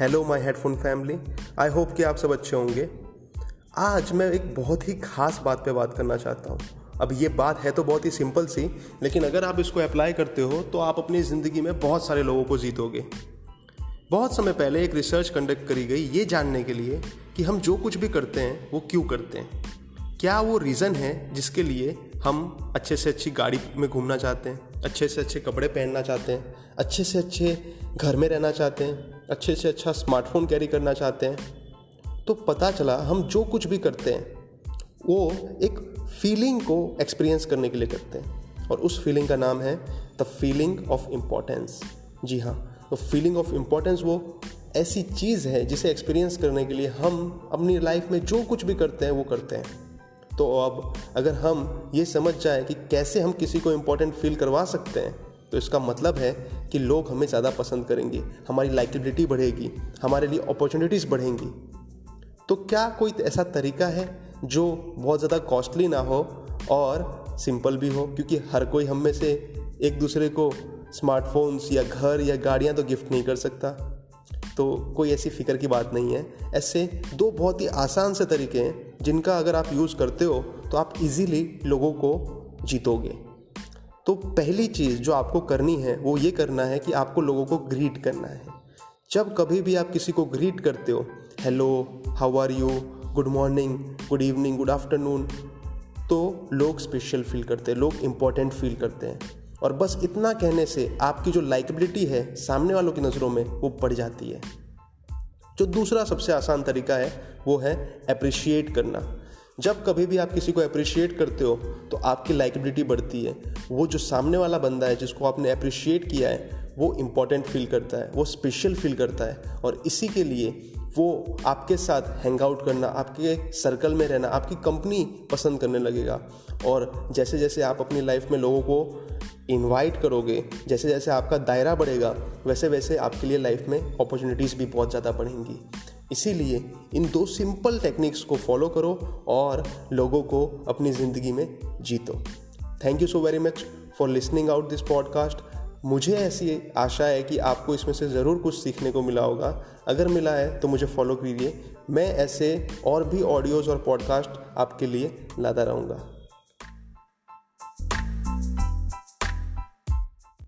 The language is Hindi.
Hello my headphone family I hope कि आप सब अच्छे होंगे। आज मैं एक बहुत ही खास बात पे बात करना चाहता हूँ। अब ये बात है तो बहुत ही सिंपल सी, लेकिन अगर आप इसको अप्लाई करते हो तो आप अपनी ज़िंदगी में बहुत सारे लोगों को जीतोगे। बहुत समय पहले एक रिसर्च कंडक्ट करी गई ये जानने के लिए कि हम जो कुछ भी करते हैं, वो क्यों करते हैं। क्या वो रीज़न है जिसके लिए हम अच्छे से अच्छी गाड़ी में घूमना चाहते हैं, अच्छे से अच्छे कपड़े पहनना चाहते हैं, अच्छे से अच्छे घर में रहना चाहते हैं? अच्छे से अच्छा स्मार्टफ़ोन कैरी करना चाहते हैं तो पता चला हम जो कुछ भी करते हैं, वो एक फीलिंग को एक्सपीरियंस करने के लिए करते हैं। और उस फीलिंग का नाम है द फीलिंग ऑफ़ इम्पोर्टेंस जी हाँ तो फीलिंग ऑफ़ इम्पोर्टेंस वो ऐसी चीज़ है जिसे एक्सपीरियंस करने के लिए हम अपनी लाइफ में जो कुछ भी करते हैं, वो करते हैं। तो अब अगर हम ये समझ जाए कि कैसे हम किसी को इम्पोर्टेंट फील करवा सकते हैं तो इसका मतलब है कि लोग हमें ज़्यादा पसंद करेंगे, हमारी लाइकेबिलिटी बढ़ेगी, हमारे लिए अपॉर्चुनिटीज़ बढ़ेंगी। तो क्या कोई ऐसा तरीका है जो बहुत ज़्यादा कॉस्टली ना हो और सिंपल भी हो? क्योंकि हर कोई हम में से एक दूसरे को स्मार्टफोन्स या घर या गाड़ियाँ तो गिफ्ट नहीं कर सकता। तो कोई ऐसी फ़िक्र की बात नहीं है। ऐसे दो बहुत ही आसान से तरीके हैं जिनका अगर आप यूज़ करते हो तो आप इजीली लोगों को जीतोगे। तो पहली चीज़ जो आपको करनी है, वो ये करना है कि आपको लोगों को ग्रीट करना है। जब कभी भी आप किसी को ग्रीट करते हो hello how are you good morning good evening good afternoon तो लोग स्पेशल फील करते हैं, लोग इम्पोर्टेंट फील करते हैं। और बस इतना कहने से आपकी जो लाइकेबिलिटी है, सामने वालों की नज़रों में वो बढ़ जाती है। जो दूसरा सबसे आसान तरीका है, वो है अप्रिशिएट करना। जब कभी भी आप किसी को अप्रिशिएट करते हो तो आपकी लाइकेबिलिटी बढ़ती है। वो जो सामने वाला बंदा है, जिसको आपने अप्रिशिएट किया है, वो इंपॉर्टेंट फील करता है, वो स्पेशल फील करता है। और इसी के लिए वो आपके साथ हैंग आउट करना, आपके सर्कल में रहना, आपकी कंपनी पसंद करने लगेगा। और जैसे जैसे आप अपनी लाइफ में लोगों को इनवाइट करोगे जैसे जैसे आपका दायरा बढ़ेगा वैसे वैसे आपके लिए लाइफ में अपॉर्चुनिटीज़ भी बहुत ज़्यादा बढ़ेंगी। इसीलिए इन दो सिंपल टेक्निक्स को फॉलो करो और लोगों को अपनी ज़िंदगी में जीतो। Thank you so very much for listening out this podcast मुझे ऐसी आशा है कि आपको इसमें से ज़रूर कुछ सीखने को मिला होगा। अगर मिला है तो मुझे फॉलो कीजिए। मैं ऐसे और भी ऑडियोज़ और पॉडकास्ट आपके लिए लाता रहूँगा।